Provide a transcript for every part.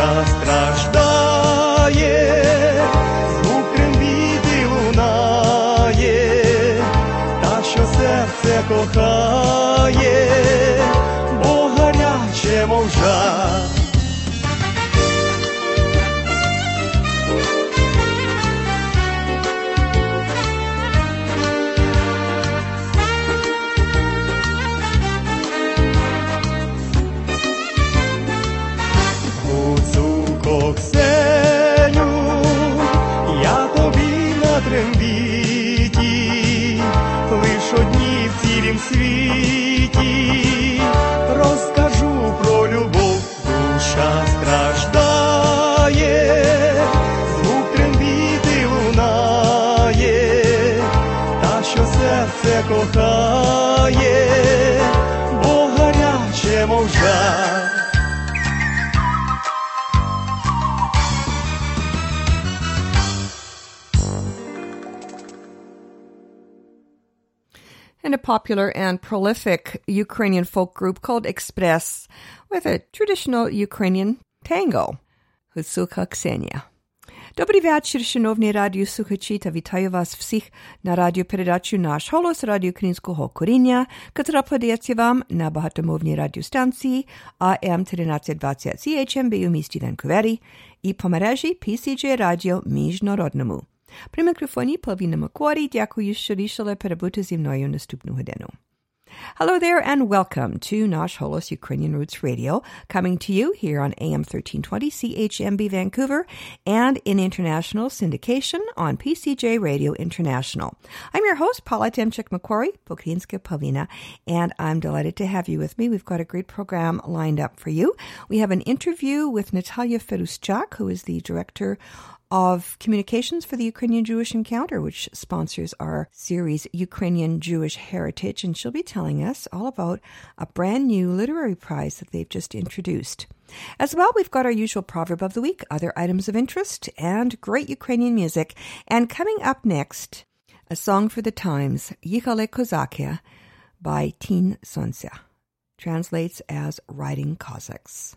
शास्त्रा popular and prolific Ukrainian folk group called Express with a traditional Ukrainian tango, Husuka Ksenia. Добрий вечір, шановні радіослухачі, та вітаю вас всіх на радіопередачу «Наш голос» радіо українського коріння, котра подається вам на багатомовній радіостанції AM 1320 CHMB у місті Ванкувері і по мережі PCJ Радіо Міжнародному. Дякую, що рішили перебути зі мною наступну годину. Hello there and welcome to Nash Holos Ukrainian Roots Radio, coming to you here on AM 1320 CHMB Vancouver and in international syndication on PCJ Radio International. I'm your host, Paula Demchik Macquarie, Bokinska Pavlina, and I'm delighted to have you with me. We've got a great program lined up for you. We have an interview with Natalia Feduschak, who is the director of communications for the Ukrainian Jewish Encounter, which sponsors our series Ukrainian Jewish Heritage. And she'll be telling us all about a brand new literary prize that they've just introduced. As well, we've got our usual proverb of the week, other items of interest, and great Ukrainian music. And coming up next, a song for the times, Yichale Kozakia by Tin Sontsia. Translates as Riding Cossacks.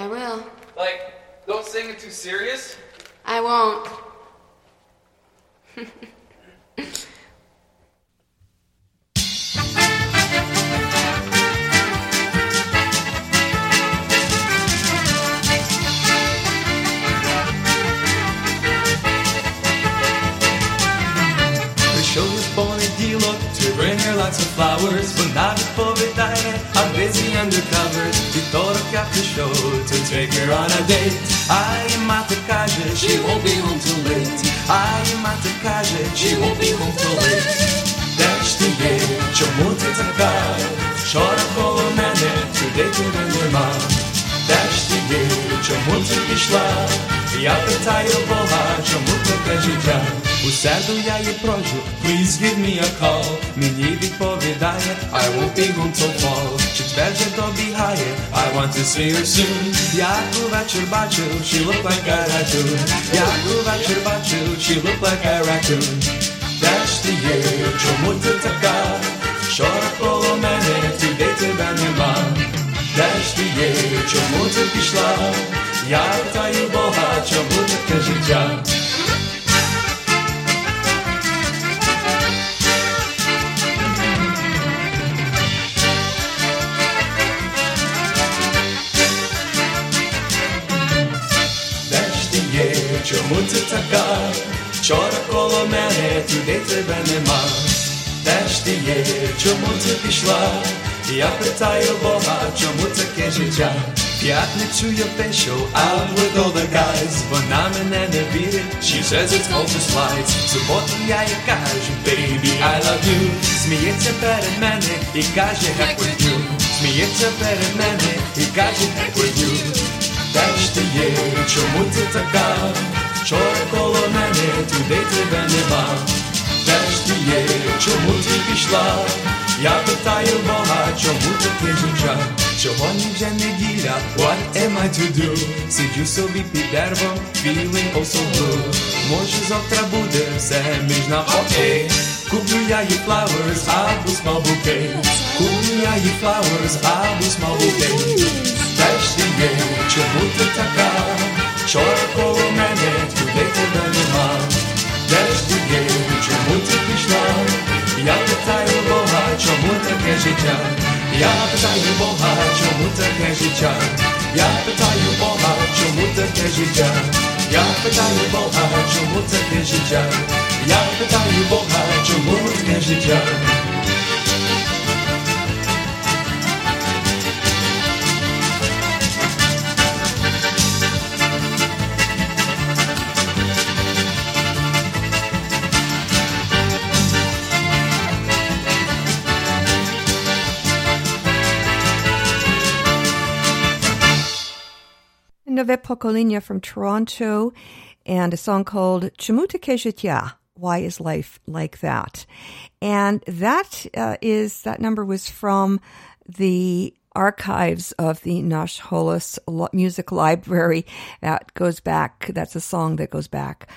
I will. Like, don't sing it too serious. I won't. plants and flowers Von Nacht powie deine I'm busy undercover Ty to rok after show To take her on a date. I am at the każe She won't be home till late. I am at the każe She won't be home till late. Też ty wie Czemu ty taka Wczoraj koło mnie Today ciebie nie ma Też ty wie Czemu ty wyszła Ja pytaję Boga У середу я їй прошу, please give me a call. Мені відповідає, I won't be home till fall. Четвер же добігає, I want to see her soon. Як увечір бачу, she look like a raccoon. Як увечір бачу, she look like a raccoon. Де ж ти є, чому ти така? Вчора коло мене, today тебе нема. Де ж ти є, чому ти пішла? Я питаю Бога, чому таке життя? Така? Вчора коло мене, туди тебе нема. Де ж ти є, чому ти пішла? Я питаю Бога, чому таке життя? П'ятницю я пишу, with all the guys Вона мене не вірить, she says it's all just lies Суботу я їй кажу, baby, I love you Сміється перед мене і каже, heck with you Сміється перед мене і каже, heck with you де ж ти є, чому ти така? Вчора коло мене, туди тебе нема. Де ж ти є, чому ти пішла? Я питаю Бога, чому таке життя? Сьогодні вже неділя, what am I to do? Сиджу собі під деревом, feeling oh so blue. Може завтра буде все між нам окей. Куплю я їй flowers, або small bouquet. Куплю я їй flowers, або small bouquet. Де ж ти є, чому ти така? Туди тебе нема. Де ж ти є, чому ти пішла? Я питаю Бога, чому таке життя? Я питаю Бога, чому таке життя? Я питаю Бога, чому таке життя? Я питаю Бога, чому таке життя? Я питаю Бога, чому таке життя? Pokolenia from Toronto and a song called Chimutake Jitya. Why is life like that? And that uh, is that number was from the archives of the Nash Holos Music Library. That goes back. That's a song that goes back.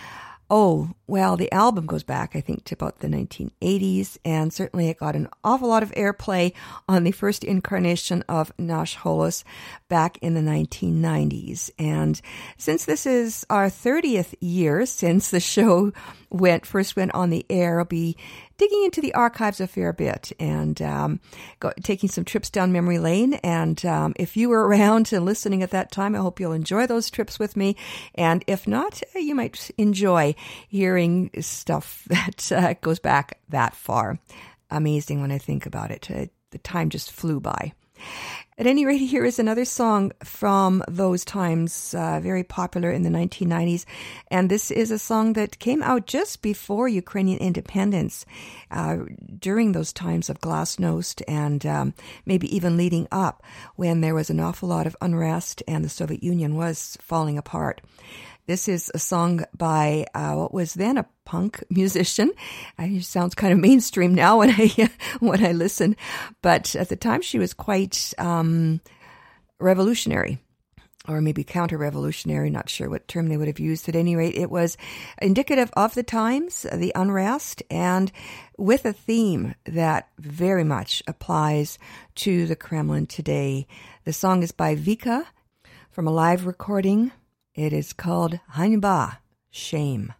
Oh, well, the album goes back, I think, to about the 1980s, and certainly it got an awful lot of airplay on the first incarnation of Nash Holos back in the 1990s. And since this is our 30th year since the show went first went on the air, I'll be digging into the archives a fair bit and um, go, taking some trips down memory lane. And um, if you were around and listening at that time, I hope you'll enjoy those trips with me. And if not, uh, you might enjoy hearing stuff that uh, goes back that far. Amazing when I think about it. Uh, the time just flew by. At any rate, here is another song from those times, uh, very popular in the 1990s. And this is a song that came out just before Ukrainian independence, uh, during those times of glasnost and um, maybe even leading up when there was an awful lot of unrest and the Soviet Union was falling apart. This is a song by uh, what was then a punk musician. Uh, sounds kind of mainstream now when I when I listen, but at the time she was quite um, revolutionary. Or maybe counter revolutionary, not sure what term they would have used. At any rate, it was indicative of the times, the unrest, and with a theme that very much applies to the Kremlin today. The song is by Vika from a live recording it is called Hanba, shame.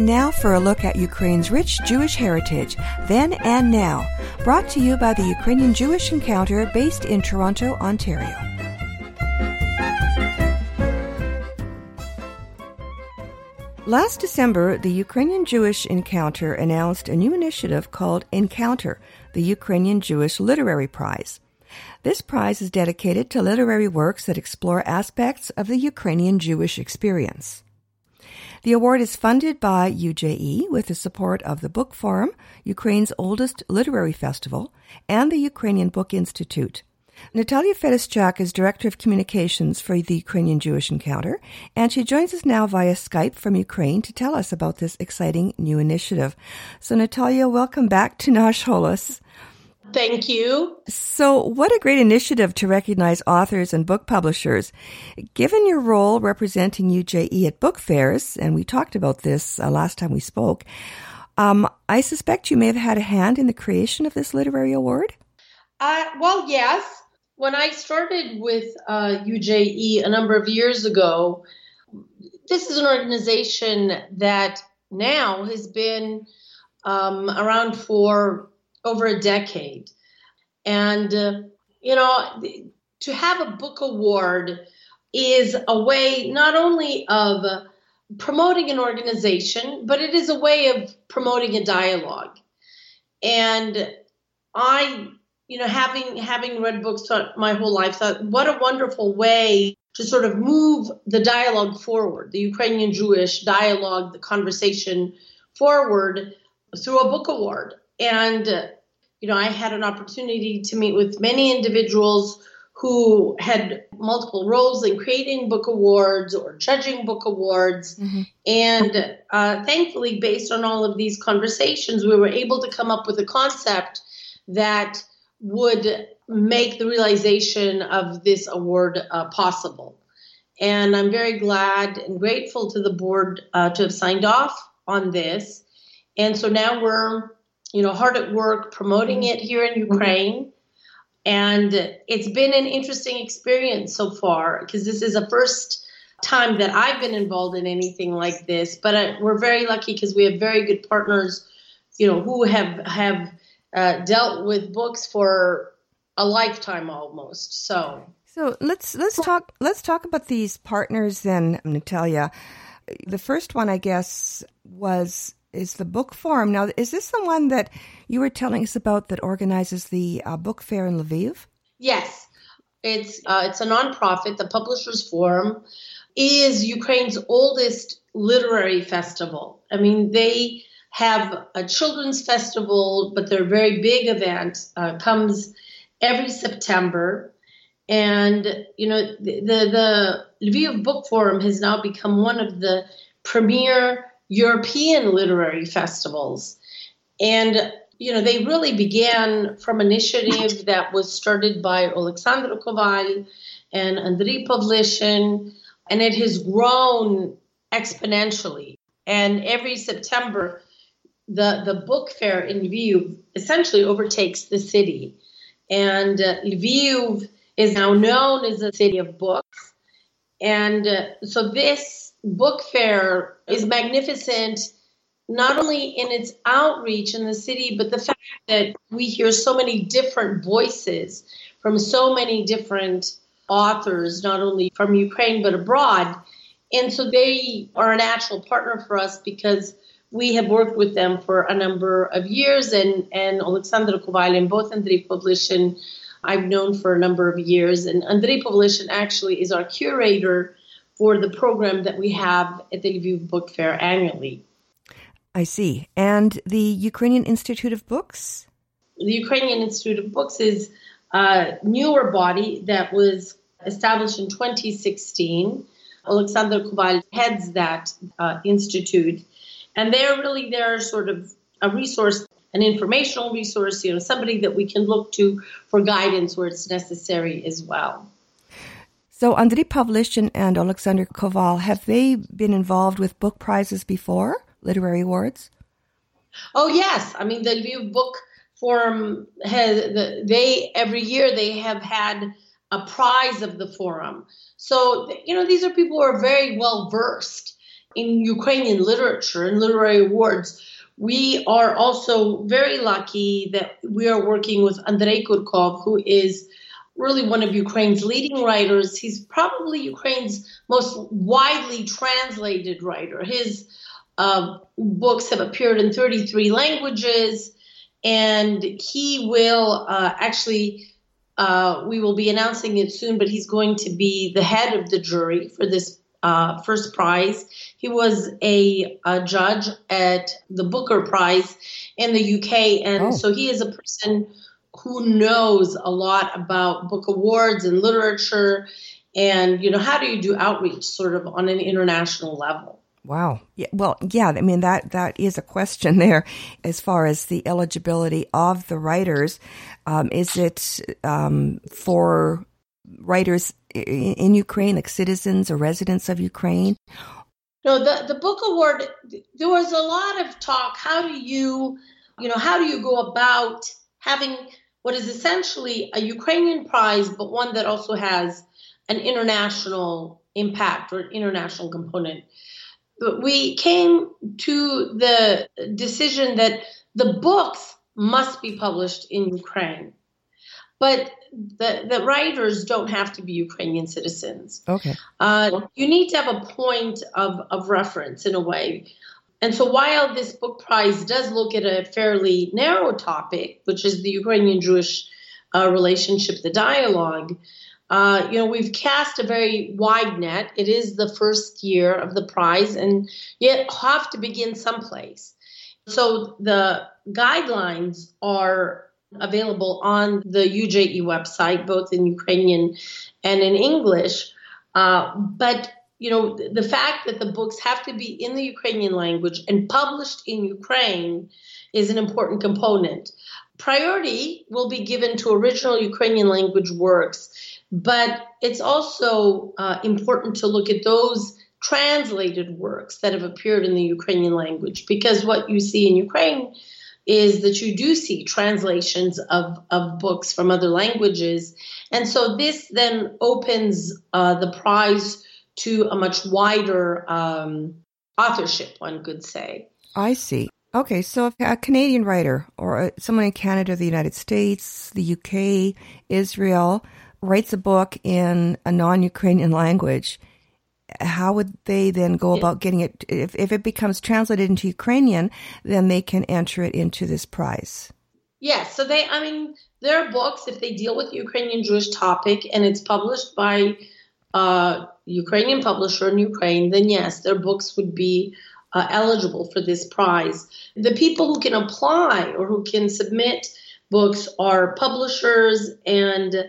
And now for a look at Ukraine's rich Jewish heritage, then and now, brought to you by the Ukrainian Jewish Encounter based in Toronto, Ontario. Last December, the Ukrainian Jewish Encounter announced a new initiative called Encounter, the Ukrainian Jewish Literary Prize. This prize is dedicated to literary works that explore aspects of the Ukrainian Jewish experience. The award is funded by UJE with the support of the Book Forum, Ukraine's oldest literary festival, and the Ukrainian Book Institute. Natalia Feduschak is Director of Communications for the Ukrainian Jewish Encounter, and she joins us now via Skype from Ukraine to tell us about this exciting new initiative. So, Natalia, welcome back to Nash Holos. Thank you. So, what a great initiative to recognize authors and book publishers. Given your role representing UJE at book fairs, and we talked about this uh, last time we spoke, um, I suspect you may have had a hand in the creation of this literary award. Uh, well, yes. When I started with uh, UJE a number of years ago, this is an organization that now has been um, around for over a decade. And, uh, you know, to have a book award is a way not only of promoting an organization, but it is a way of promoting a dialogue. And I, you know, having having read books my whole life, thought what a wonderful way to sort of move the dialogue forward, the Ukrainian Jewish dialogue, the conversation forward through a book award. And, you know, I had an opportunity to meet with many individuals who had multiple roles in creating book awards or judging book awards. Mm-hmm. And uh, thankfully, based on all of these conversations, we were able to come up with a concept that would make the realization of this award uh, possible. And I'm very glad and grateful to the board uh, to have signed off on this. And so now we're you know, hard at work promoting it here in Ukraine. And it's been an interesting experience so far because this is the first time that I've been involved in anything like this. But uh, we're very lucky because we have very good partners, you know, who have have uh, dealt with books for a lifetime almost. So, so let's let's talk let's talk about these partners then, Natalia. The first one, I guess, was is the book forum. Now, is this the one that you were telling us about that organizes the uh, book fair in Lviv? Yes, it's uh, it's a nonprofit. The Publishers Forum is Ukraine's oldest literary festival. I mean, they have a children's festival, but their very big event uh, comes every September. And you know, the, the the Lviv Book Forum has now become one of the premier European literary festivals. And, you know, they really began from initiative that was started by Alexander Koval and Andriy Pavlishin, and it has grown exponentially. And every September, the, the book fair in Lviv essentially overtakes the city. And uh, Lviv is now known as a city of books. And uh, so this book fair is magnificent not only in its outreach in the city, but the fact that we hear so many different voices from so many different authors, not only from Ukraine but abroad. And so they are a natural partner for us because we have worked with them for a number of years, and, and Alexander Koval and both Andrei Pavlishin I've known for a number of years. And Andrei Pavlishin actually is our curator for the program that we have at the Lviv Book Fair annually. I see. And the Ukrainian Institute of Books? The Ukrainian Institute of Books is a newer body that was established in 2016. Alexander Koval heads that uh, institute, and they're really there sort of a resource, an informational resource, you know, somebody that we can look to for guidance where it's necessary as well. So Andriy Pavlishin and Alexander Koval, have they been involved with book prizes before? literary awards? Oh yes, I mean the Lviv Book Forum has they every year they have had a prize of the forum. So you know these are people who are very well versed in Ukrainian literature and literary awards. We are also very lucky that we are working with Andrei Kurkov, who is really one of Ukraine's leading writers. He's probably Ukraine's most widely translated writer. His uh, books have appeared in 33 languages, and he will uh, actually. Uh, we will be announcing it soon, but he's going to be the head of the jury for this uh, first prize. He was a, a, judge at the Booker Prize in the UK, and oh. so he is a person who knows a lot about book awards and literature and you know how do you do outreach sort of on an international level? Wow. Yeah, well yeah i mean that that is a question there as far as the eligibility of the writers. Um, is it um, for writers in, in ukraine like citizens or residents of ukraine? No the, the book award there was a lot of talk. How do you you know how do you go about having what is essentially a Ukrainian prize, but one that also has an international impact or international component. But we came to the decision that the books must be published in Ukraine. But the, the writers don't have to be Ukrainian citizens. Okay. Uh, you need to have a point of, of reference in a way. And so while this book prize does look at a fairly narrow topic, which is the Ukrainian Jewish uh, relationship, the dialogue, uh, you know, we've cast a very wide net. It is the first year of the prize, and yet have to begin someplace. So the guidelines are available on the UJE website, both in Ukrainian and in English. Uh, but you know, the fact that the books have to be in the Ukrainian language and published in Ukraine is an important component. Priority will be given to original Ukrainian language works, but it's also uh, important to look at those translated works that have appeared in the Ukrainian language because what you see in Ukraine is that you do see translations of, of books from other languages. And so this then opens uh, the prize to a much wider um, authorship, one could say. I see. Okay, so if a Canadian writer or someone in Canada, the United States, the UK, Israel writes a book in a non Ukrainian language, how would they then go about getting it? If, if it becomes translated into Ukrainian, then they can enter it into this prize. Yes, so they, I mean, there are books if they deal with Ukrainian Jewish topic and it's published by uh, Ukrainian publisher in Ukraine, then yes, their books would be uh, eligible for this prize. The people who can apply or who can submit books are publishers and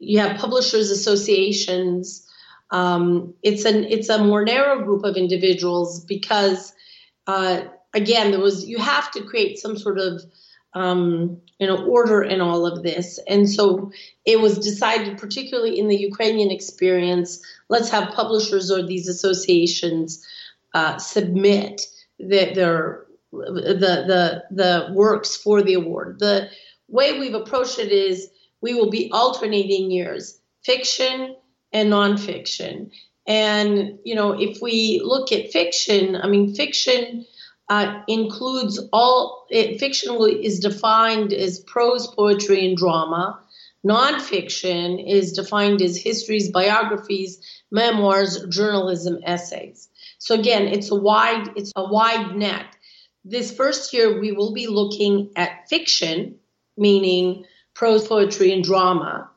you have publishers associations. Um, it's an it's a more narrow group of individuals because uh, again there was you have to create some sort of um, you know, order in all of this. And so it was decided, particularly in the Ukrainian experience, let's have publishers or these associations uh, submit the, their the the the works for the award. The way we've approached it is we will be alternating years, fiction and nonfiction. And you know, if we look at fiction, I mean, fiction uh, includes all it, fiction is defined as prose, poetry, and drama. Nonfiction is defined as histories, biographies, memoirs, journalism, essays. So again, it's a wide it's a wide net. This first year we will be looking at fiction, meaning prose, poetry, and drama.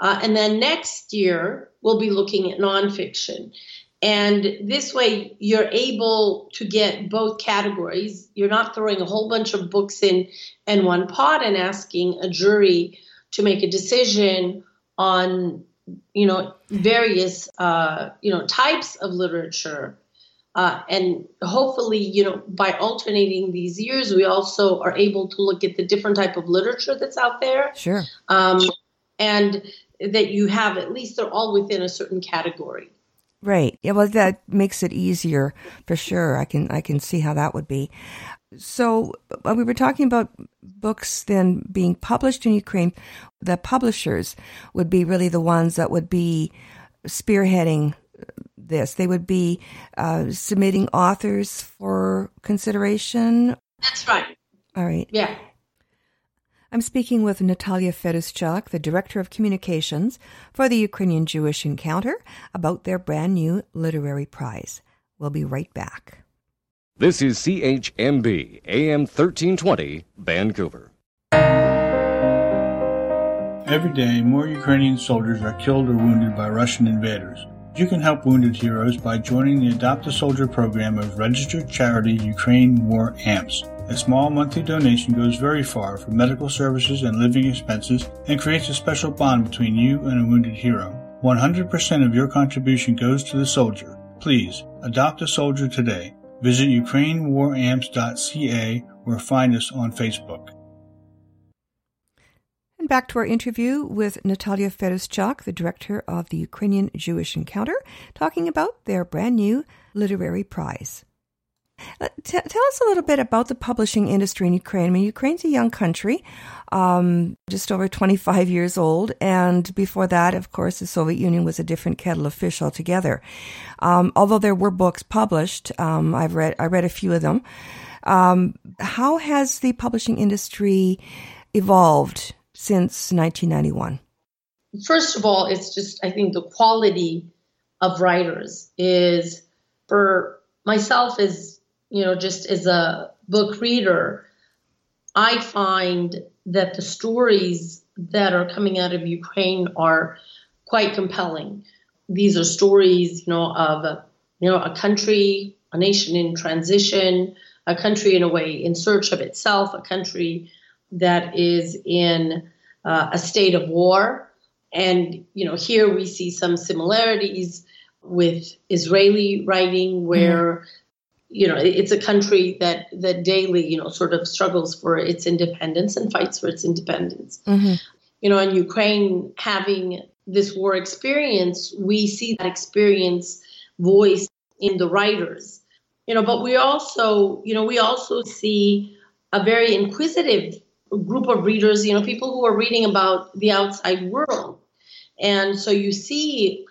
Uh, and then next year, we'll be looking at nonfiction. And this way, you're able to get both categories. You're not throwing a whole bunch of books in in one pot and asking a jury to make a decision on, you know, various, uh, you know, types of literature. Uh, and hopefully, you know, by alternating these years, we also are able to look at the different type of literature that's out there. Sure. Um, and that you have at least they're all within a certain category. Right. Yeah, well that makes it easier for sure. I can I can see how that would be. So uh, we were talking about books then being published in Ukraine. The publishers would be really the ones that would be spearheading this. They would be uh, submitting authors for consideration. That's right. All right. Yeah. I'm speaking with Natalia Feduschak, the Director of Communications for the Ukrainian Jewish Encounter, about their brand new literary prize. We'll be right back. This is CHMB AM 1320, Vancouver. Every day, more Ukrainian soldiers are killed or wounded by Russian invaders. You can help wounded heroes by joining the Adopt a Soldier program of registered charity Ukraine War AMPS. A small monthly donation goes very far for medical services and living expenses and creates a special bond between you and a wounded hero. 100% of your contribution goes to the soldier. Please, adopt a soldier today. Visit ukrainewaramps.ca or find us on Facebook. And back to our interview with Natalia Feduschak, the director of the Ukrainian Jewish Encounter, talking about their brand new literary prize. Uh, t- tell us a little bit about the publishing industry in Ukraine. I mean, Ukraine's a young country, um, just over 25 years old, and before that, of course, the Soviet Union was a different kettle of fish altogether. Um, although there were books published, um, I've read I read a few of them. Um, how has the publishing industry evolved since 1991? First of all, it's just I think the quality of writers is for myself as you know, just as a book reader, I find that the stories that are coming out of Ukraine are quite compelling. These are stories, you know, of you know a country, a nation in transition, a country in a way in search of itself, a country that is in uh, a state of war. And you know, here we see some similarities with Israeli writing, where mm you know it's a country that that daily you know sort of struggles for its independence and fights for its independence. Mm-hmm. you know in ukraine having this war experience we see that experience voiced in the writers. You know but we also you know we also see a very inquisitive group of readers you know people who are reading about the outside world. And so you see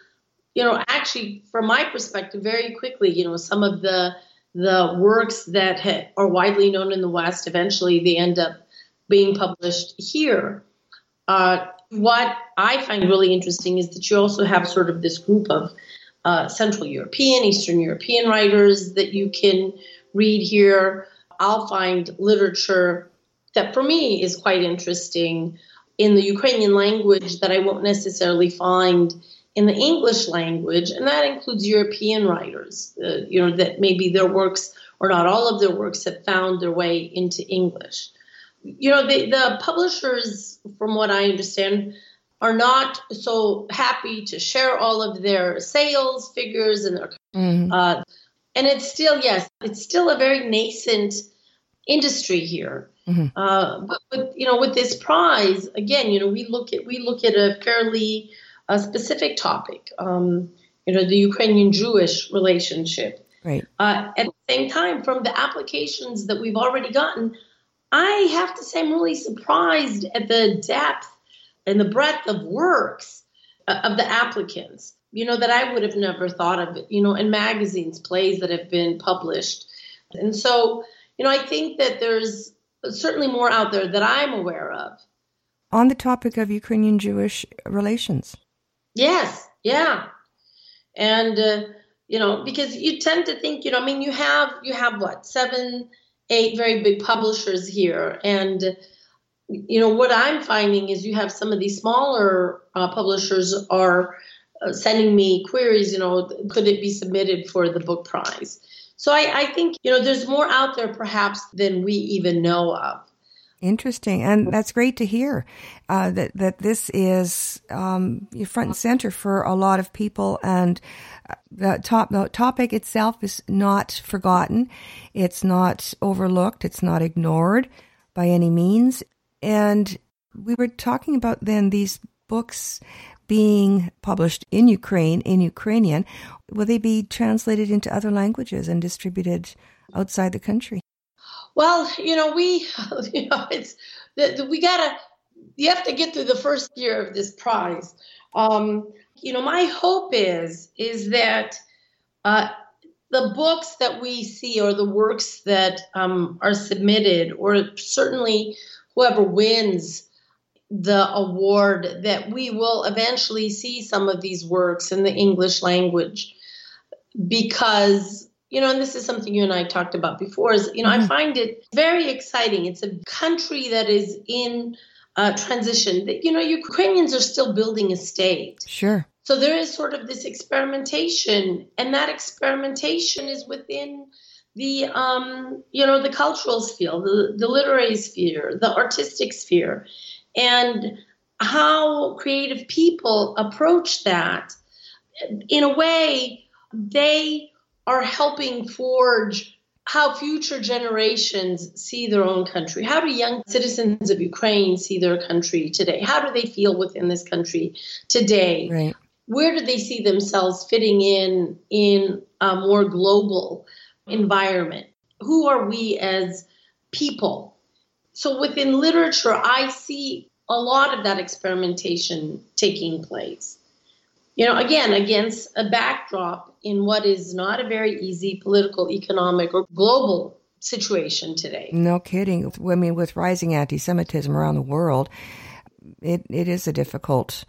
you know actually from my perspective very quickly you know some of the the works that ha- are widely known in the West, eventually they end up being published here. Uh, what I find really interesting is that you also have sort of this group of uh, Central European, Eastern European writers that you can read here. I'll find literature that for me is quite interesting in the Ukrainian language that I won't necessarily find in the English language, and that includes European writers, uh, you know, that maybe their works or not all of their works have found their way into English. You know, the, the publishers, from what I understand, are not so happy to share all of their sales figures and their, mm-hmm. uh, and it's still yes, it's still a very nascent industry here. Mm-hmm. Uh, but, but you know, with this prize, again, you know, we look at we look at a fairly a specific topic, um, you know, the Ukrainian Jewish relationship. Right. Uh, at the same time, from the applications that we've already gotten, I have to say I'm really surprised at the depth and the breadth of works uh, of the applicants. You know that I would have never thought of. You know, in magazines, plays that have been published, and so you know I think that there's certainly more out there that I'm aware of. On the topic of Ukrainian Jewish relations. Yes, yeah. And uh, you know, because you tend to think, you know, I mean, you have you have what seven, eight very big publishers here, and you know what I'm finding is you have some of these smaller uh, publishers are uh, sending me queries. You know, could it be submitted for the book prize? So I, I think you know there's more out there perhaps than we even know of. Interesting, and that's great to hear uh, that that this is um, front and center for a lot of people, and uh, the top the topic itself is not forgotten, it's not overlooked, it's not ignored by any means. And we were talking about then these books being published in Ukraine, in Ukrainian, will they be translated into other languages and distributed outside the country? Well, you know, we, you know, it's the, the, we gotta. You have to get through the first year of this prize. Um, you know, my hope is is that uh, the books that we see or the works that um, are submitted, or certainly whoever wins the award, that we will eventually see some of these works in the English language because you know, and this is something you and I talked about before, is, you know, mm-hmm. I find it very exciting. It's a country that is in uh, transition. That you know, Ukrainians are still building a state. Sure. So there is sort of this experimentation, and that experimentation is within the, um, you know, the cultural sphere, the, the literary sphere, the artistic sphere, and how creative people approach that. In a way, they are helping forge how future generations see their own country. How do young citizens of Ukraine see their country today? How do they feel within this country today? Right. Where do they see themselves fitting in in a more global environment? Who are we as people? So within literature, I see a lot of that experimentation taking place you know, again, against a backdrop in what is not a very easy political, economic, or global situation today. No kidding. I mean, with rising anti Semitism around the world, it, it is a difficult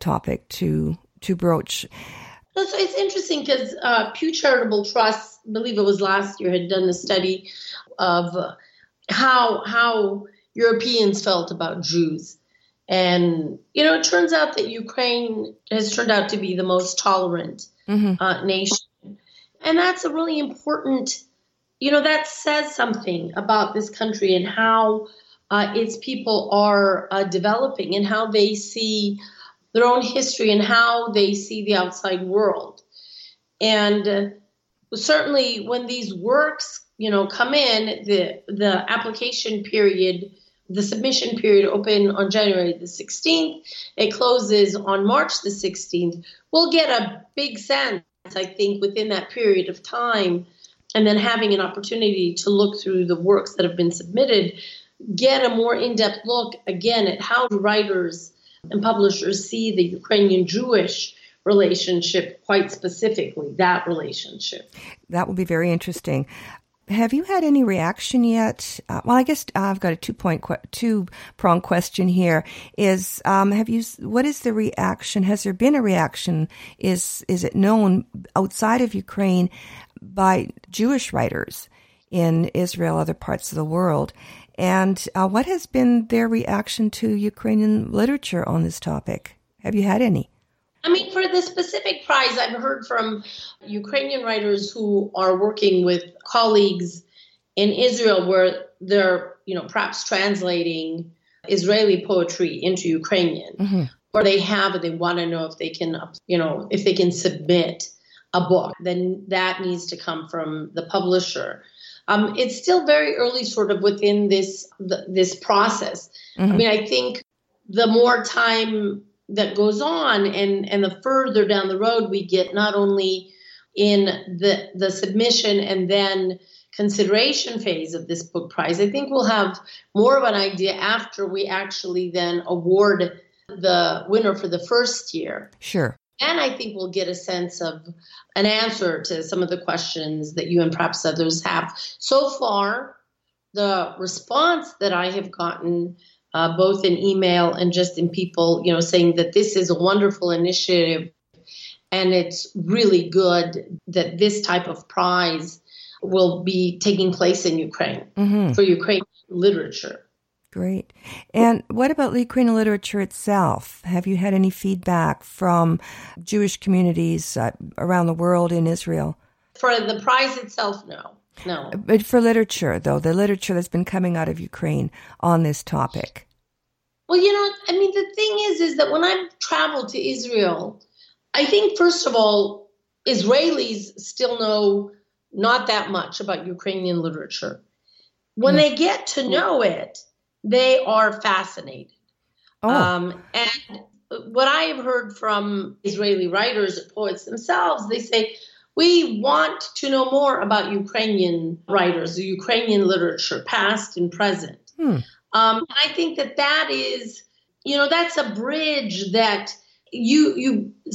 topic to to broach. So it's interesting because uh, Pew Charitable Trust, I believe it was last year, had done a study of how how Europeans felt about Jews and, you know, it turns out that Ukraine has turned out to be the most tolerant mm-hmm. uh, nation. And that's a really important, you know, that says something about this country and how uh, its people are uh, developing and how they see their own history and how they see the outside world. And uh, certainly when these works, you know, come in, the, the application period the submission period opened on January the 16th. It closes on March the 16th. We'll get a big sense, I think, within that period of time, and then having an opportunity to look through the works that have been submitted, get a more in depth look again at how writers and publishers see the Ukrainian Jewish relationship quite specifically, that relationship. That will be very interesting. Have you had any reaction yet? Uh, well, I guess uh, I've got a two point, two prong question here. Is um, have you? What is the reaction? Has there been a reaction? Is is it known outside of Ukraine by Jewish writers in Israel, other parts of the world? And uh, what has been their reaction to Ukrainian literature on this topic? Have you had any? I mean, for the specific prize, I've heard from Ukrainian writers who are working with colleagues in Israel where they're, you know, perhaps translating Israeli poetry into Ukrainian, mm-hmm. or they have it, they want to know if they can, you know, if they can submit a book, then that needs to come from the publisher. Um, it's still very early, sort of within this the, this process. Mm-hmm. I mean, I think the more time that goes on and and the further down the road we get not only in the the submission and then consideration phase of this book prize i think we'll have more of an idea after we actually then award the winner for the first year. Sure. And i think we'll get a sense of an answer to some of the questions that you and perhaps others have. So far the response that i have gotten uh, both in email and just in people, you know, saying that this is a wonderful initiative and it's really good that this type of prize will be taking place in Ukraine mm-hmm. for Ukrainian literature. Great. And what about Ukrainian literature itself? Have you had any feedback from Jewish communities uh, around the world in Israel? For the prize itself, no. No. But for literature, though, the literature that's been coming out of Ukraine on this topic. Well, you know, I mean, the thing is, is that when I've traveled to Israel, I think, first of all, Israelis still know not that much about Ukrainian literature. When mm. they get to know it, they are fascinated. Oh. Um, and what I have heard from Israeli writers, and poets themselves, they say, we want to know more about Ukrainian writers, Ukrainian literature, past and present. Hmm. Um, I think that that is, you know, that's a bridge that you you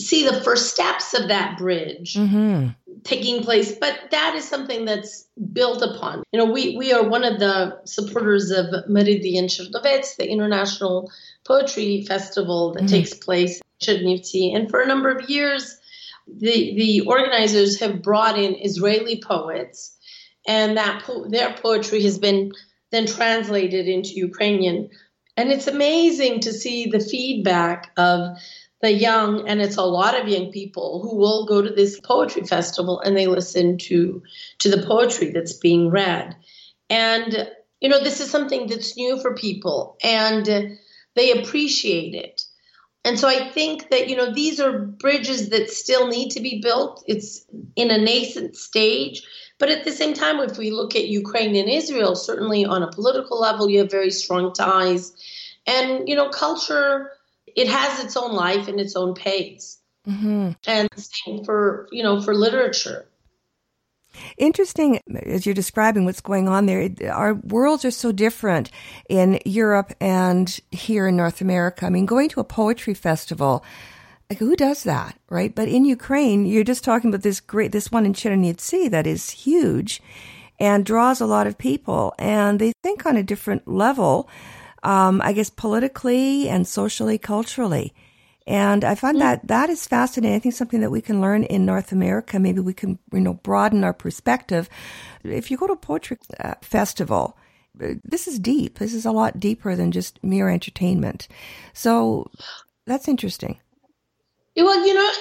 see the first steps of that bridge Mm-hmm. taking place, but that is something that's built upon. You know, we we are one of the supporters of Meridian Czernowitz, the international poetry festival that Mhm. takes place in Chernivtsi, and for a number of years, the the organizers have brought in Israeli poets, and that po- their poetry has been then translated into Ukrainian, and it's amazing to see the feedback of the young, and it's a lot of young people who will go to this poetry festival and they listen to to the poetry that's being read, and you know this is something that's new for people, and they appreciate it. And so I think that you know these are bridges that still need to be built. It's in a nascent stage, but at the same time, if we look at Ukraine and Israel, certainly on a political level, you have very strong ties, and you know culture it has its own life and its own pace. Mm-hmm. And same for you know for literature. Interesting as you're describing what's going on there. Our worlds are so different in Europe and here in North America. I mean, going to a poetry festival, like who does that, right? But in Ukraine, you're just talking about this great, this one in Chernivtsi that is huge and draws a lot of people, and they think on a different level. Um, I guess politically and socially, culturally. And I find that that is fascinating. I think something that we can learn in North America. Maybe we can, you know, broaden our perspective. If you go to a poetry uh, festival, uh, this is deep. This is a lot deeper than just mere entertainment. So that's interesting. Well, you know,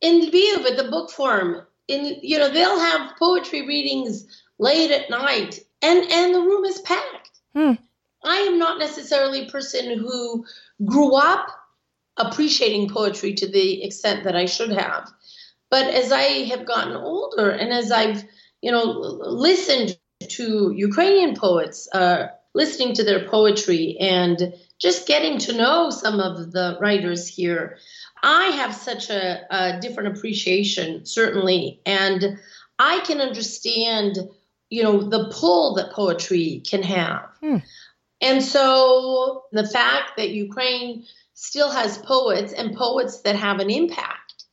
in Lviv at the book forum, in you know they'll have poetry readings late at night, and and the room is packed. Hmm. I am not necessarily a person who grew up appreciating poetry to the extent that I should have, but as I have gotten older and as I've you know listened to Ukrainian poets, uh, listening to their poetry, and just getting to know some of the writers here. I have such a, a different appreciation, certainly, and I can understand, you know, the pull that poetry can have. Hmm. And so the fact that Ukraine still has poets and poets that have an impact,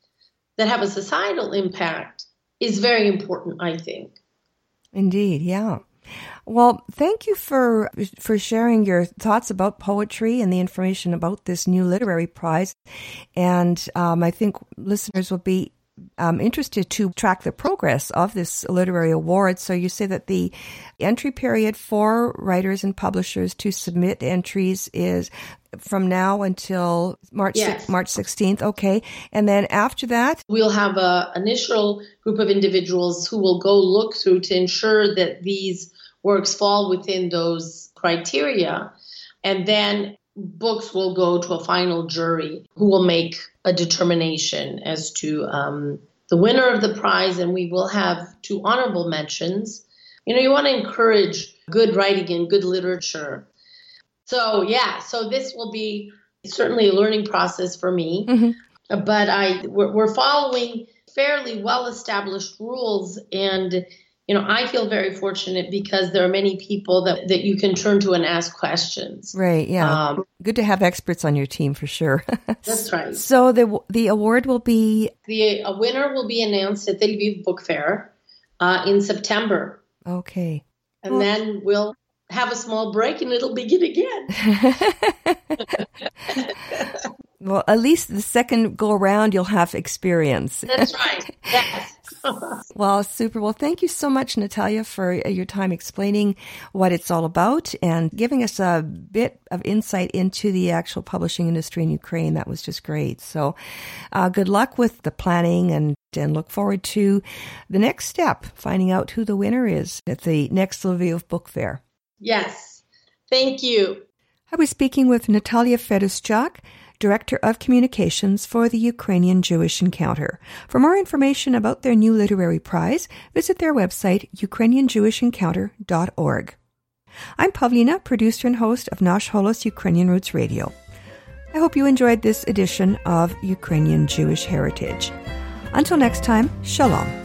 that have a societal impact, is very important, I think. Indeed, yeah. Well, thank you for for sharing your thoughts about poetry and the information about this new literary prize. And um, I think listeners will be um, interested to track the progress of this literary award. So you say that the entry period for writers and publishers to submit entries is from now until March Yes. March sixteenth. Okay, and then after that, We'll have a initial group of individuals who will go look through to ensure that these works fall within those criteria. And then books will go to a final jury who will make a determination as to um, the winner of the prize. And we will have two honorable mentions. You know, you want to encourage good writing and good literature. So, yeah, so this will be certainly a learning process for me Mhm. but I we're, we're following fairly well established rules and you know I feel very fortunate because there are many people that, that you can turn to and ask questions. right? Yeah, Um, good to have experts on your team for sure. that's right. So the the award will be The a winner will be announced at the Lviv Book Fair uh, in September, okay. and Well- then we'll have a small break and it'll begin again. well, at least the second go around, you'll have experience. That's right. Yes. Well, super. Well, thank you so much, Natalia, for uh, your time explaining what it's all about and giving us a bit of insight into the actual publishing industry in Ukraine. That was just great. So, uh, good luck with the planning and, and look forward to the next step, finding out who the winner is at the next Lviv Book Fair. yes. Thank you. I was speaking with Natalia Feduschak, Director of Communications for the Ukrainian Jewish Encounter. For more information about their new literary prize, visit their website, ukrainianjewishencounter.org. I'm Pavlina, producer and host of Nash Holos Ukrainian Roots Radio. I hope you enjoyed this edition of Ukrainian Jewish Heritage. Until next time, Shalom.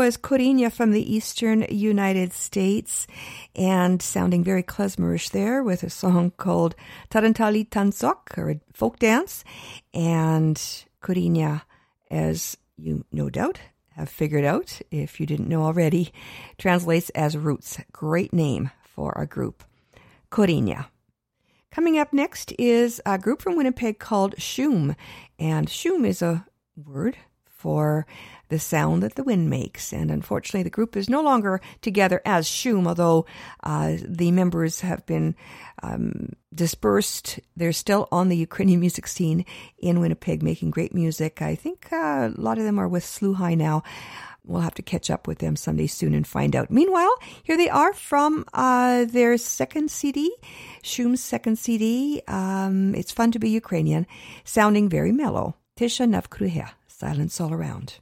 was Corinia from the eastern United States and sounding very klezmerish there with a song called Tarantali Tansok or a folk dance. And Corinia, as you no doubt have figured out, if you didn't know already, translates as roots. Great name for a group. Corinia. Coming up next is a group from Winnipeg called Shum. And Shum is a word for the sound that the wind makes. And unfortunately, the group is no longer together as Shum, although uh, the members have been um, dispersed. They're still on the Ukrainian music scene in Winnipeg, making great music. I think uh, a lot of them are with Sluhai now. We'll have to catch up with them someday soon and find out. Meanwhile, here they are from uh, their second CD, Shum's second CD. Um, it's fun to be Ukrainian, sounding very mellow. Tisha Navkruhe, silence all around.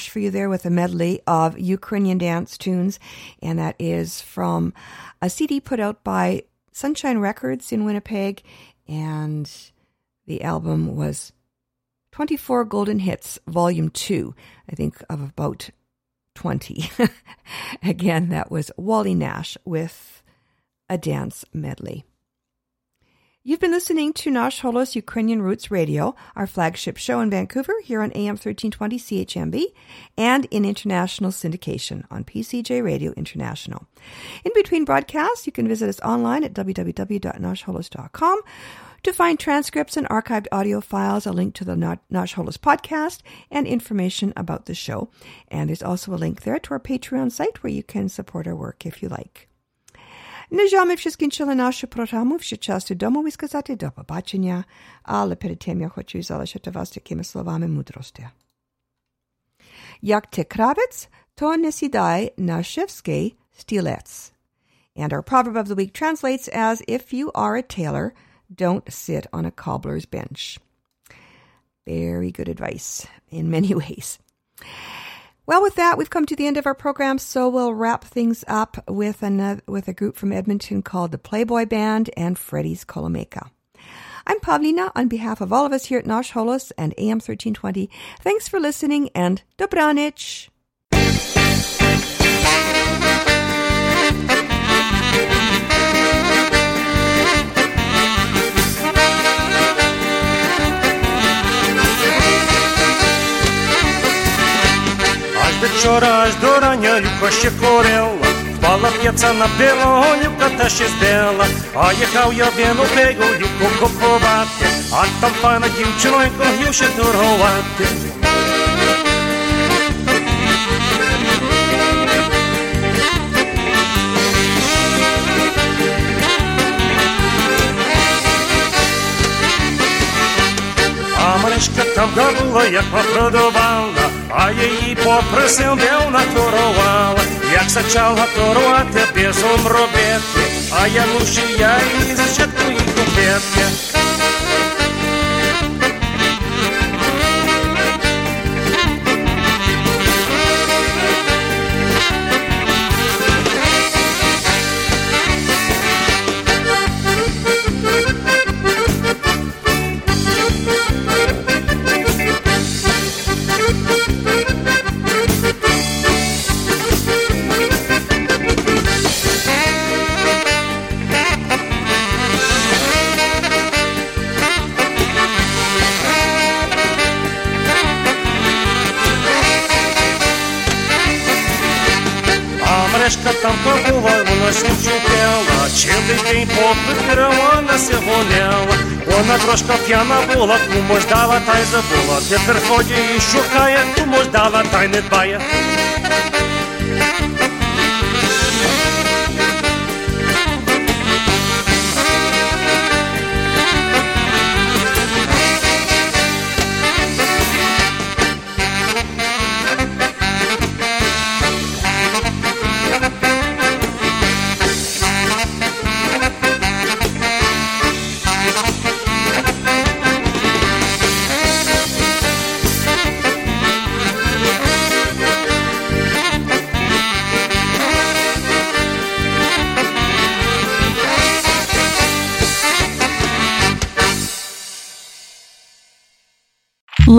For you there with a medley of Ukrainian dance tunes. And that is from a CD put out by Sunshine Records in Winnipeg. And the album was 24 Golden Hits, Volume 2, I think of about 20. Again, that was Wally Nash with a dance medley. You've been listening to Nash Holos Ukrainian Roots Radio, our flagship show in Vancouver here on AM 1320 CHMB and in international syndication on PCJ Radio International. In between broadcasts, you can visit us online at www.nashholos.com to find transcripts and archived audio files, a link to the Nash Holos podcast, and information about the show. And there's also a link there to our Patreon site where you can support our work if you like. Narzamy wszystkim czele nasze programu. Wśród do domu i do pobaczenia, ale przed tym ja chcę zalecać was takimi słowami mądrości. Jak ty to nie sidaj na szewskiej stilec. And our proverb of the week translates as If you are a tailor, don't sit on a cobbler's bench. Very good advice in many ways. Well, with that, we've come to the end of our program, so we'll wrap things up with another, with a group from Edmonton called the Playboy Band and Freddy's Kolomeka. I'm Pavlina on behalf of all of us here at Nash Holos and AM 1320. Thanks for listening and Dobranich! Вчора, аж до рання Любка ще корила, впала п'яця на білого, Любка та ще збила, а їхав я він у бегу, Любку купувати, а там пана дівчинонько, гів ще торгувати. А Маришка там габула, як попродувала, а її попросив, де вона торувала. Як зачала торувати, без робити, а я лучше я її зачатку і купити. цілий день попит вона се гоняла. Вона трошка п'яна була, кому ж дала, та й забула. Тепер ходить і шукає, кому ж дала, та й не дбає.